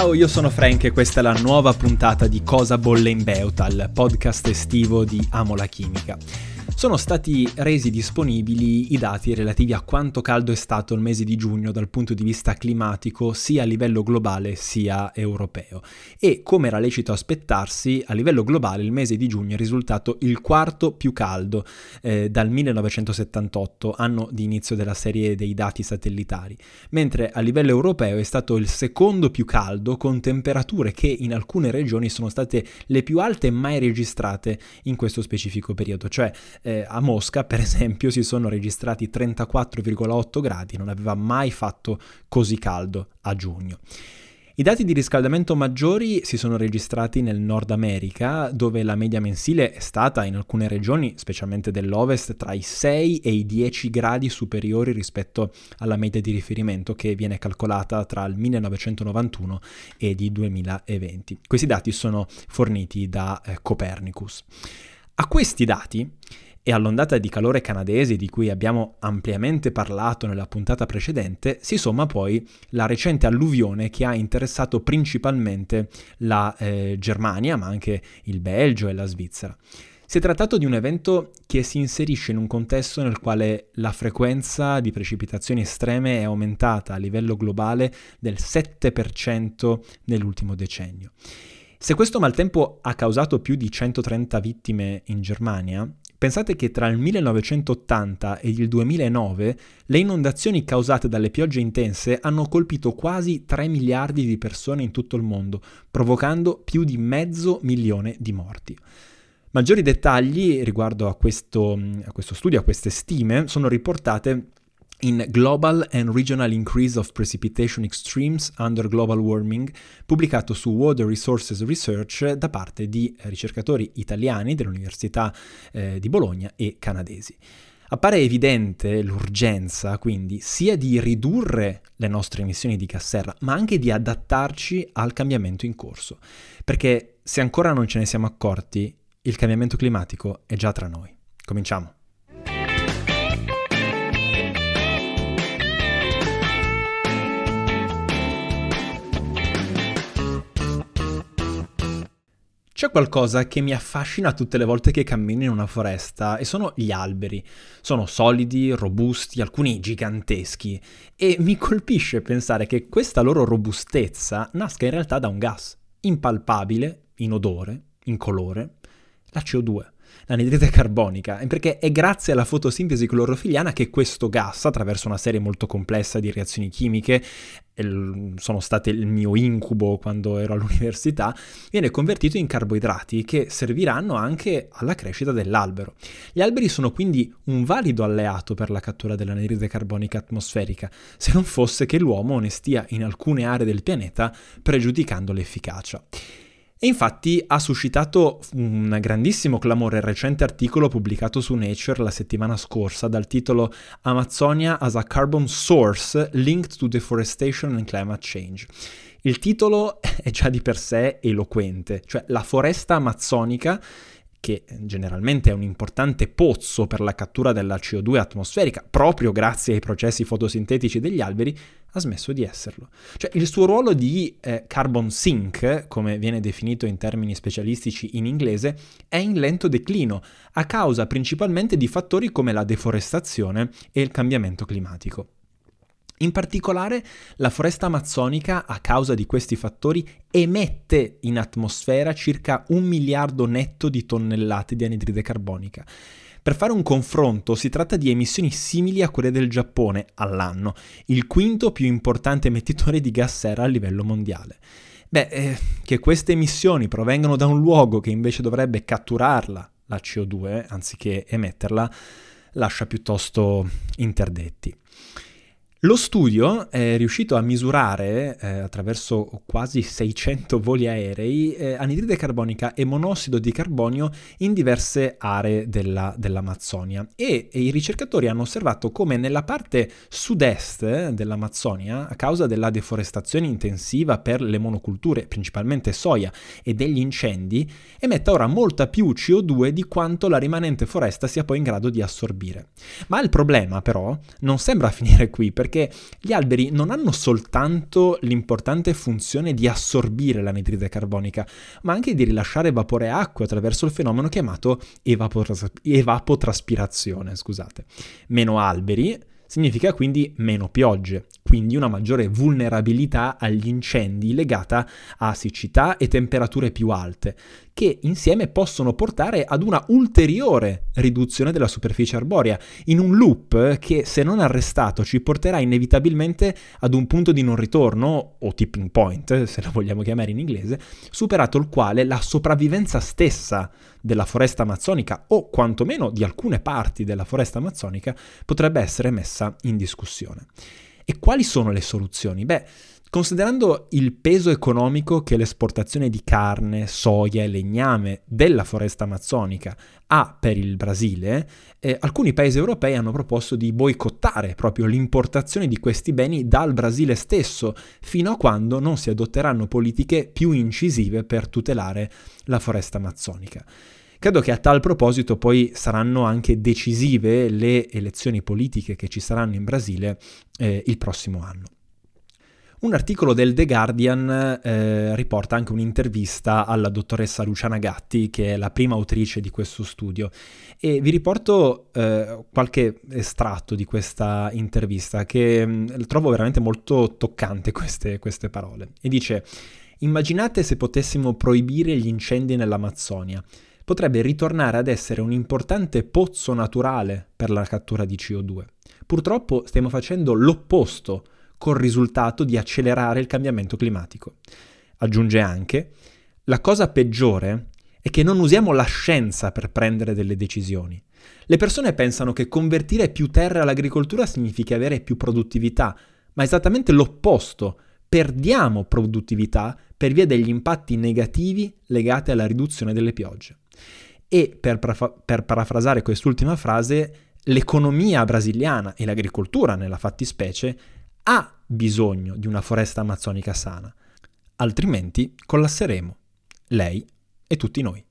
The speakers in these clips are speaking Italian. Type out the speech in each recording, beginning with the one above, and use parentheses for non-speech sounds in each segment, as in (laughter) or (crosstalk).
Ciao, io sono Frank e questa è la nuova puntata di Cosa bolle in Beuta, il podcast estivo di Amo la Chimica sono stati resi disponibili i dati relativi a quanto caldo è stato il mese di giugno dal punto di vista climatico sia a livello globale sia europeo. E come era lecito aspettarsi a livello globale il mese di giugno è risultato il quarto più caldo eh, dal 1978, anno di inizio della serie dei dati satellitari, mentre a livello europeo è stato il secondo più caldo con temperature che in alcune regioni sono state le più alte mai registrate in questo specifico periodo, cioè a Mosca per esempio si sono registrati 34,8 gradi, non aveva mai fatto così caldo a giugno. I dati di riscaldamento maggiori si sono registrati nel Nord America, dove la media mensile è stata in alcune regioni, specialmente dell'Ovest, tra i 6 e i 10 gradi superiori rispetto alla media di riferimento che viene calcolata tra il 1991 e il 2020. Questi dati sono forniti da eh, Copernicus. A questi dati e all'ondata di calore canadese di cui abbiamo ampiamente parlato nella puntata precedente, si somma poi la recente alluvione che ha interessato principalmente la eh, Germania, ma anche il Belgio e la Svizzera. Si è trattato di un evento che si inserisce in un contesto nel quale la frequenza di precipitazioni estreme è aumentata a livello globale del 7% nell'ultimo decennio. Se questo maltempo ha causato più di 130 vittime in Germania, Pensate che tra il 1980 e il 2009 le inondazioni causate dalle piogge intense hanno colpito quasi 3 miliardi di persone in tutto il mondo, provocando più di mezzo milione di morti. Maggiori dettagli riguardo a questo, a questo studio, a queste stime, sono riportate in Global and Regional Increase of Precipitation Extremes Under Global Warming, pubblicato su Water Resources Research da parte di ricercatori italiani dell'Università eh, di Bologna e canadesi. Appare evidente l'urgenza, quindi, sia di ridurre le nostre emissioni di gas serra, ma anche di adattarci al cambiamento in corso. Perché se ancora non ce ne siamo accorti, il cambiamento climatico è già tra noi. Cominciamo. C'è qualcosa che mi affascina tutte le volte che cammino in una foresta e sono gli alberi. Sono solidi, robusti, alcuni giganteschi e mi colpisce pensare che questa loro robustezza nasca in realtà da un gas impalpabile, in odore, in colore, la CO2 l'anidride carbonica, perché è grazie alla fotosintesi clorofiliana che questo gas, attraverso una serie molto complessa di reazioni chimiche, sono state il mio incubo quando ero all'università, viene convertito in carboidrati che serviranno anche alla crescita dell'albero. Gli alberi sono quindi un valido alleato per la cattura dell'anidride carbonica atmosferica, se non fosse che l'uomo ne stia in alcune aree del pianeta pregiudicando l'efficacia. E infatti ha suscitato un grandissimo clamore il recente articolo pubblicato su Nature la settimana scorsa dal titolo Amazonia as a Carbon Source Linked to Deforestation and Climate Change. Il titolo (laughs) è già di per sé eloquente, cioè la foresta amazzonica che generalmente è un importante pozzo per la cattura della CO2 atmosferica, proprio grazie ai processi fotosintetici degli alberi, ha smesso di esserlo. Cioè il suo ruolo di eh, carbon sink, come viene definito in termini specialistici in inglese, è in lento declino, a causa principalmente di fattori come la deforestazione e il cambiamento climatico. In particolare, la foresta amazzonica, a causa di questi fattori, emette in atmosfera circa un miliardo netto di tonnellate di anidride carbonica. Per fare un confronto, si tratta di emissioni simili a quelle del Giappone all'anno, il quinto più importante emettitore di gas serra a livello mondiale. Beh, eh, che queste emissioni provengano da un luogo che invece dovrebbe catturarla, la CO2, anziché emetterla, lascia piuttosto interdetti. Lo studio è riuscito a misurare eh, attraverso quasi 600 voli aerei eh, anidride carbonica e monossido di carbonio in diverse aree della, dell'Amazzonia e, e, i ricercatori hanno osservato come nella parte sud-est dell'Amazzonia, a causa della deforestazione intensiva per le monoculture, principalmente soia, e degli incendi, emetta ora molta più CO2 di quanto la rimanente foresta sia poi in grado di assorbire. Ma il problema però non sembra (laughs) finire qui perché perché gli alberi non hanno soltanto l'importante funzione di assorbire l'anidride carbonica, ma anche di rilasciare vapore e acqua attraverso il fenomeno chiamato evapotras- evapotraspirazione. Scusate. Meno alberi significa quindi meno piogge, quindi una maggiore vulnerabilità agli incendi legata a siccità e temperature più alte, che insieme possono portare ad una ulteriore riduzione della superficie arborea, in un loop che se non arrestato ci porterà inevitabilmente ad un punto di non ritorno, o tipping point, se lo vogliamo chiamare in inglese, superato il quale la sopravvivenza stessa della foresta amazzonica o quantomeno di alcune parti della foresta amazzonica potrebbe essere messa in discussione. E quali sono le soluzioni? Beh, Considerando il peso economico che l'esportazione di carne, soia e legname della foresta amazzonica ha per il Brasile, eh, alcuni paesi europei hanno proposto di boicottare proprio l'importazione di questi beni dal Brasile stesso, fino a quando non si adotteranno politiche più incisive per tutelare la foresta amazzonica. Credo che a tal proposito poi saranno anche decisive le elezioni politiche che ci saranno in Brasile eh, il prossimo anno. Un articolo del The Guardian eh, riporta anche un'intervista alla dottoressa Luciana Gatti, che è la prima autrice di questo studio, e vi riporto eh, qualche estratto di questa intervista che mh, mm, trovo veramente molto toccante queste, queste parole. E dice, immaginate se potessimo proibire gli incendi nell'Amazzonia. Potrebbe ritornare ad essere un importante pozzo naturale per la cattura di CO2. Purtroppo stiamo facendo l'opposto col risultato di accelerare il cambiamento climatico. Aggiunge anche, la cosa peggiore è che non usiamo la scienza per prendere delle decisioni. Le persone pensano che convertire più terra all'agricoltura significhi avere più produttività, ma esattamente l'opposto. Perdiamo produttività per via degli impatti negativi legati alla riduzione delle piogge. E per, pra- per parafrasare quest'ultima frase, l'economia brasiliana e l'agricoltura nella fattispecie ha bisogno di una foresta amazzonica sana, altrimenti collasseremo, lei e tutti noi.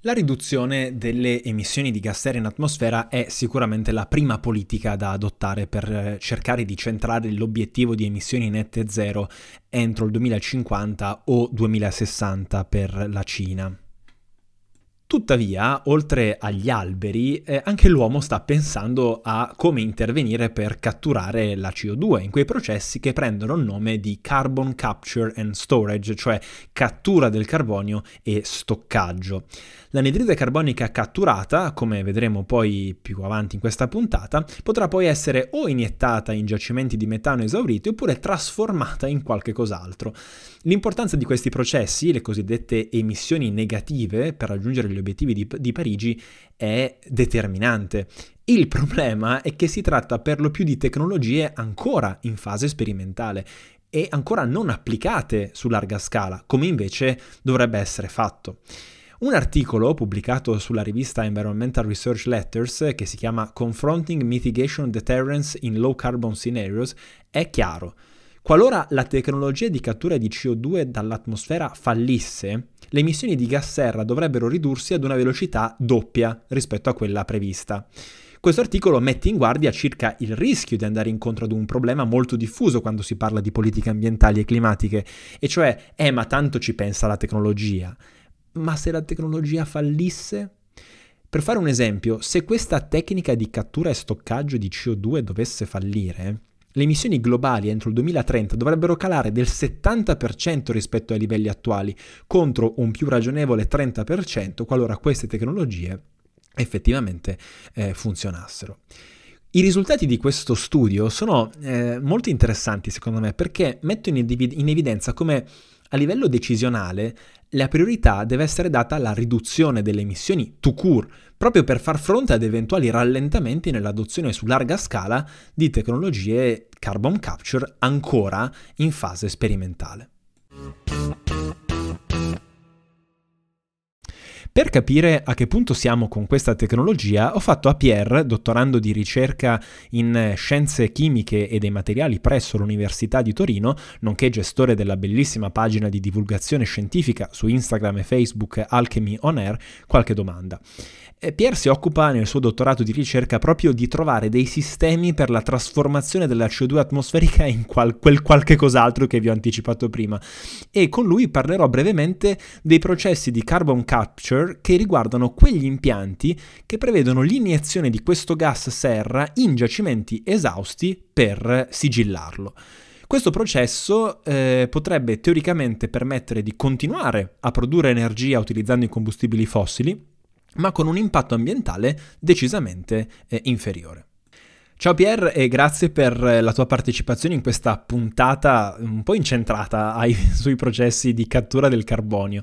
La riduzione delle emissioni di gas serra in atmosfera è sicuramente la prima politica da adottare per eh, cercare di centrare l'obiettivo di emissioni nette zero entro il 2050 o 2060 per la Cina. Tuttavia, oltre agli alberi, eh, anche l'uomo sta pensando a come intervenire per catturare la CO2 in quei processi che prendono il nome di carbon capture and storage, cioè cattura del carbonio e stoccaggio. L'anidride carbonica catturata, come vedremo poi più avanti in questa puntata, potrà poi essere o iniettata in giacimenti di metano esauriti oppure trasformata in qualche cos'altro. L'importanza di questi processi, le cosiddette emissioni negative per raggiungere gli obiettivi di, di Parigi, è determinante. Il problema è che si tratta per lo più di tecnologie ancora in fase sperimentale e ancora non applicate su larga scala, come invece dovrebbe essere fatto. Un articolo pubblicato sulla rivista Environmental Research Letters che si chiama Confronting Mitigation Deterrence in Low Carbon Scenarios è chiaro. Qualora la tecnologia di cattura di CO2 dall'atmosfera fallisse, le emissioni di gas serra dovrebbero ridursi ad una velocità doppia rispetto a quella prevista. Questo articolo mette in guardia circa il rischio di andare incontro ad un problema molto diffuso quando si parla di politiche ambientali e climatiche, e cioè, eh ma tanto ci pensa la tecnologia ma se la tecnologia fallisse? Per fare un esempio, se questa tecnica di cattura e stoccaggio di CO2 dovesse fallire, le emissioni globali entro il 2030 dovrebbero calare del 70% rispetto ai livelli attuali, contro un più ragionevole 30% qualora queste tecnologie effettivamente eh, funzionassero. I risultati di questo studio sono eh, molto interessanti secondo me perché mettono in, ev- in evidenza come a livello decisionale la priorità deve essere data alla riduzione delle emissioni to cure, proprio per far fronte ad eventuali rallentamenti nell'adozione su larga scala di tecnologie carbon capture ancora in fase sperimentale. Per capire a che punto siamo con questa tecnologia, ho fatto a Pierre, dottorando di ricerca in scienze chimiche e dei materiali presso l'Università di Torino, nonché gestore della bellissima pagina di divulgazione scientifica su Instagram e Facebook Alchemy On Air, qualche domanda. Pierre si occupa nel suo dottorato di ricerca proprio di trovare dei sistemi per la trasformazione della CO2 atmosferica in qual- quel qualche cos'altro che vi ho anticipato prima e con lui parlerò brevemente dei processi di carbon capture che riguardano quegli impianti che prevedono l'iniezione di questo gas serra in giacimenti esausti per sigillarlo. Questo processo eh, potrebbe teoricamente permettere di continuare a produrre energia utilizzando i combustibili fossili, ma con un impatto ambientale decisamente eh, inferiore. Ciao Pierre e grazie per la tua partecipazione in questa puntata un po' incentrata (laughs) ai, sui processi di cattura del carbonio.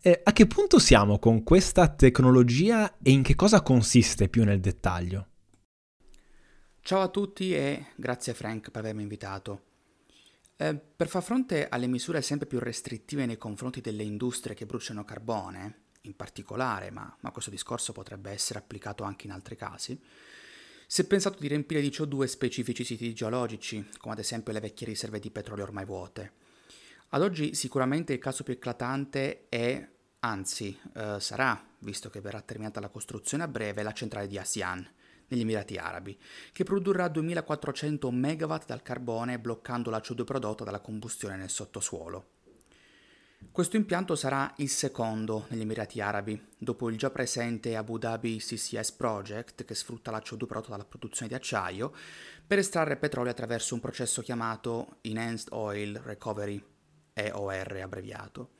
Eh, a che punto siamo con questa tecnologia e in che cosa consiste più nel dettaglio? Ciao a tutti e grazie Frank per avermi invitato. Eh, per far fronte alle misure sempre più restrittive nei confronti delle industrie che bruciano carbone, in particolare, ma, ma questo discorso potrebbe essere applicato anche in altri casi, si è pensato di riempire di CO2 specifici siti geologici, come ad esempio le vecchie riserve di petrolio ormai vuote. Ad oggi sicuramente il caso più eclatante è, anzi eh, sarà, visto che verrà terminata la costruzione a breve, la centrale di Asian, negli Emirati Arabi, che produrrà 2400 MW dal carbone bloccando la CO2 prodotta dalla combustione nel sottosuolo. Questo impianto sarà il secondo negli Emirati Arabi, dopo il già presente Abu Dhabi CCS Project, che sfrutta la CO2 prodotta dalla produzione di acciaio, per estrarre petrolio attraverso un processo chiamato Enhanced Oil Recovery, EOR abbreviato.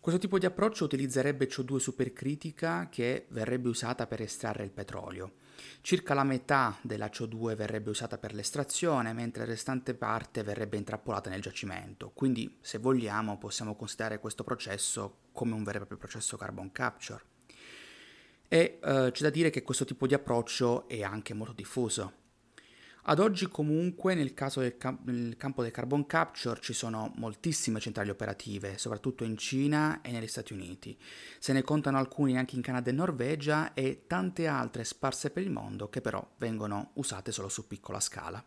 Questo tipo di approccio utilizzerebbe CO2 supercritica che verrebbe usata per estrarre il petrolio. Circa la metà della CO2 verrebbe usata per l'estrazione, mentre la restante parte verrebbe intrappolata nel giacimento. Quindi, se vogliamo, possiamo considerare questo processo come un vero e proprio processo carbon capture. E eh, c'è da dire che questo tipo di approccio è anche molto diffuso. Ad oggi comunque nel caso del cam- nel campo del carbon capture ci sono moltissime centrali operative, soprattutto in Cina e negli Stati Uniti. Se ne contano alcuni anche in Canada e Norvegia e tante altre sparse per il mondo che però vengono usate solo su piccola scala.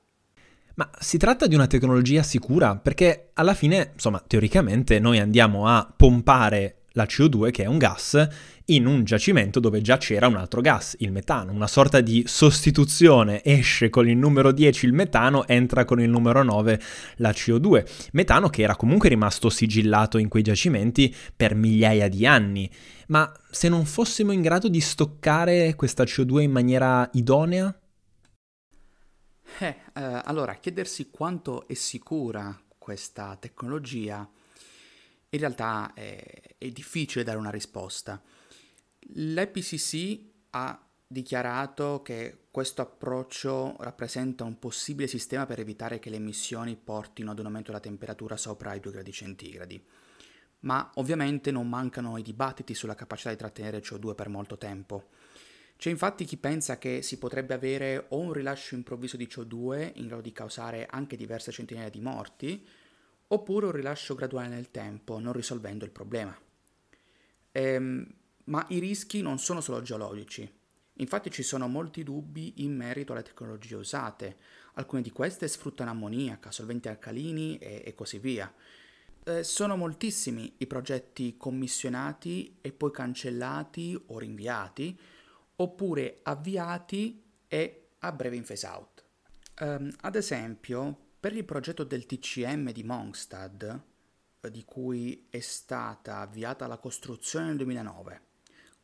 Ma si tratta di una tecnologia sicura perché alla fine, insomma, teoricamente noi andiamo a pompare la CO2, che è un gas, in un giacimento dove già c'era un altro gas, il metano, una sorta di sostituzione, esce con il numero 10 il metano, entra con il numero 9 la CO2, metano che era comunque rimasto sigillato in quei giacimenti per migliaia di anni. Ma se non fossimo in grado di stoccare questa CO2 in maniera idonea? Eh, eh, allora, chiedersi quanto è sicura questa tecnologia in realtà è, è difficile dare una risposta. L'IPCC ha dichiarato che questo approccio rappresenta un possibile sistema per evitare che le emissioni portino ad un aumento della temperatura sopra i 2 gradi centigradi. Ma ovviamente non mancano i dibattiti sulla capacità di trattenere CO2 per molto tempo. C'è infatti chi pensa che si potrebbe avere o un rilascio improvviso di CO2 in grado di causare anche diverse centinaia di morti, oppure un rilascio graduale nel tempo, non risolvendo il problema. Ehm, ma i rischi non sono solo geologici. Infatti ci sono molti dubbi in merito alle tecnologie usate. Alcune di queste sfruttano ammoniaca, solventi alcalini e, e così via. Eh, sono moltissimi i progetti commissionati e poi cancellati o rinviati, oppure avviati e a breve in phase out. Um, ad esempio, per il progetto del TCM di Mongstad, eh, di cui è stata avviata la costruzione nel 2009,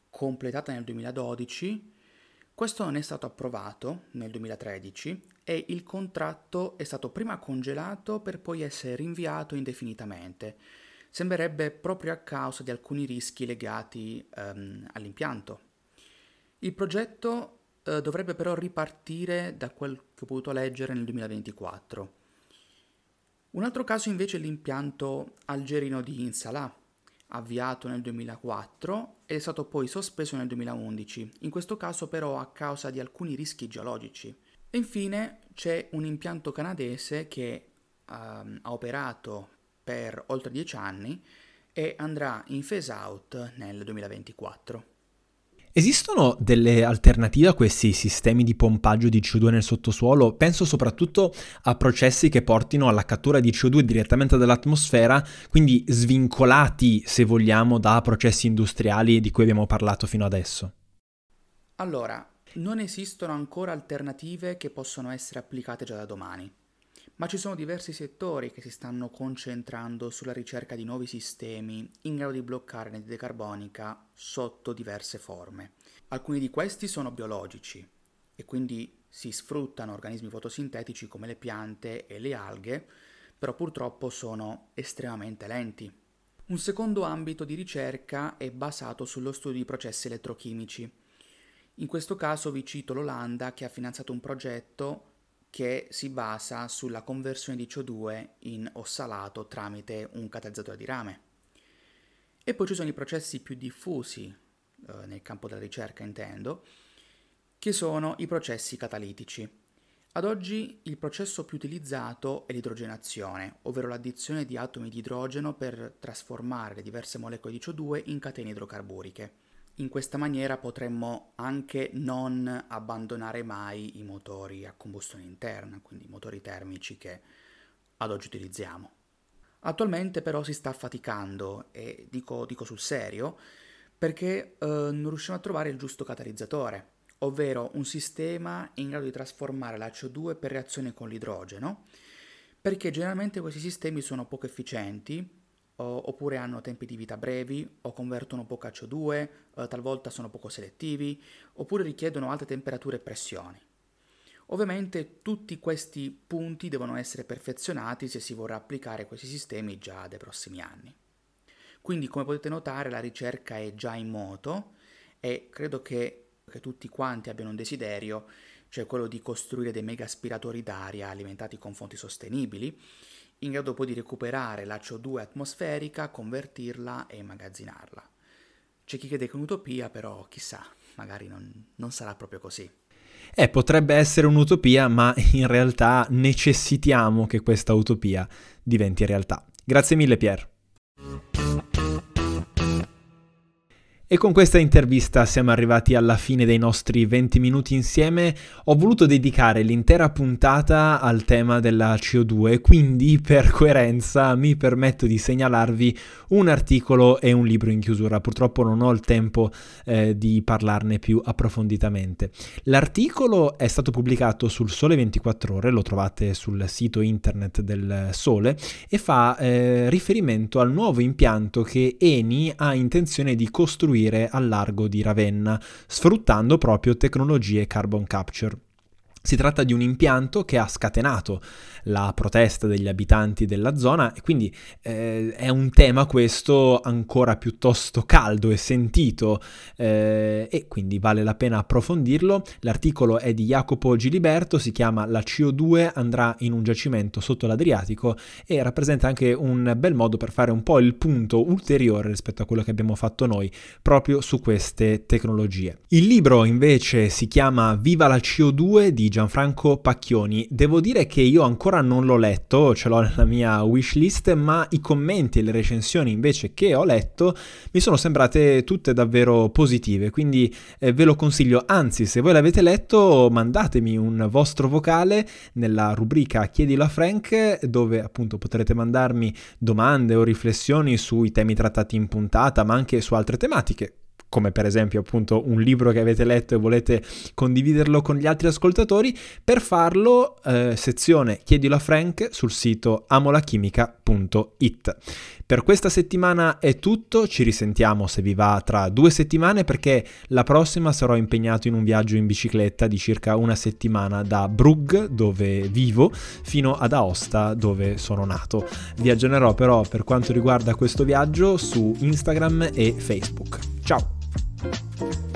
completata nel 2012, questo non è stato approvato nel 2013 e il contratto è stato prima congelato per poi essere rinviato indefinitamente. Sembrerebbe proprio a causa di alcuni rischi legati um, all'impianto. Il progetto uh, dovrebbe però ripartire da quel che ho potuto leggere nel 2024 un altro caso invece è l'impianto algerino di Insalah, avviato nel 2004 e è stato poi sospeso nel 2011, in questo caso però a causa di alcuni rischi geologici. E infine c'è un impianto canadese che um, ha operato per oltre dieci anni e andrà in phase out nel 2024. Esistono delle alternative a questi sistemi di pompaggio di CO2 nel sottosuolo? Penso soprattutto a processi che portino alla cattura di CO2 direttamente dall'atmosfera, quindi svincolati, se vogliamo, da processi industriali di cui abbiamo parlato fino adesso. Allora, non esistono ancora alternative che possono essere applicate già da domani ma ci sono diversi settori che si stanno concentrando sulla ricerca di nuovi sistemi in grado di bloccare l'anidride carbonica sotto diverse forme. Alcuni di questi sono biologici e quindi si sfruttano organismi fotosintetici come le piante e le alghe, però purtroppo sono estremamente lenti. Un secondo ambito di ricerca è basato sullo studio di processi elettrochimici. In questo caso vi cito l'Olanda che ha finanziato un progetto che si basa sulla conversione di CO2 in ossalato tramite un catalizzatore di rame. E poi ci sono i processi più diffusi eh, nel campo della ricerca, intendo, che sono i processi catalitici. Ad oggi il processo più utilizzato è l'idrogenazione, ovvero l'addizione di atomi di idrogeno per trasformare le diverse molecole di CO2 in catene idrocarburiche. In questa maniera potremmo anche non abbandonare mai i motori a combustione interna, quindi i motori termici che ad oggi utilizziamo. Attualmente però si sta faticando, e dico, dico sul serio, perché eh, non riusciamo a trovare il giusto catalizzatore, ovvero un sistema in grado di trasformare la CO2 per reazione con l'idrogeno, perché generalmente questi sistemi sono poco efficienti oppure hanno tempi di vita brevi o convertono poco CO2, eh, talvolta sono poco selettivi, oppure richiedono alte temperature e pressioni. Ovviamente tutti questi punti devono essere perfezionati se si vorrà applicare questi sistemi già dai prossimi anni. Quindi come potete notare la ricerca è già in moto e credo che, che tutti quanti abbiano un desiderio, cioè quello di costruire dei mega aspiratori d'aria alimentati con fonti sostenibili in grado poi di recuperare la CO2 atmosferica, convertirla e immagazzinarla. C'è chi crede che è un'utopia, però chissà, magari non, non sarà proprio così. Eh, potrebbe essere un'utopia, ma in realtà necessitiamo che questa utopia diventi realtà. Grazie mille Pier. E con questa intervista siamo arrivati alla fine dei nostri 20 minuti insieme. Ho voluto dedicare l'intera puntata al tema della CO2, quindi per coerenza mi permetto di segnalarvi un articolo e un libro in chiusura. Purtroppo non ho il tempo eh, di parlarne più approfonditamente. L'articolo è stato pubblicato sul Sole 24 ore, lo trovate sul sito internet del Sole e fa eh, riferimento al nuovo impianto che Eni ha intenzione di costruire costruire al largo di Ravenna, sfruttando proprio tecnologie carbon capture. Si tratta di un impianto che ha scatenato la protesta degli abitanti della zona e quindi eh, è un tema questo ancora piuttosto caldo e sentito eh, e quindi vale la pena approfondirlo. L'articolo è di Jacopo Giliberto, si chiama La CO2 andrà in un giacimento sotto l'Adriatico e rappresenta anche un bel modo per fare un po' il punto ulteriore rispetto a quello che abbiamo fatto noi proprio su queste tecnologie. Il libro invece si chiama Viva la CO2 di Gianfranco Pacchioni. Devo dire che io ancora non l'ho letto, ce l'ho nella mia wishlist, ma i commenti e le recensioni invece che ho letto mi sono sembrate tutte davvero positive, quindi eh, ve lo consiglio. Anzi, se voi l'avete letto, mandatemi un vostro vocale nella rubrica Chiedilo a Frank, dove appunto potrete mandarmi domande o riflessioni sui temi trattati in puntata, ma anche su altre tematiche come per esempio appunto un libro che avete letto e volete condividerlo con gli altri ascoltatori, per farlo eh, sezione chiedilo a Frank sul sito amolachimica.it. Per questa settimana è tutto, ci risentiamo se vi va tra due settimane perché la prossima sarò impegnato in un viaggio in bicicletta di circa una settimana da Brugg dove vivo fino ad Aosta dove sono nato. Vi aggiornerò però per quanto riguarda questo viaggio su Instagram e Facebook. Ciao! Thank you.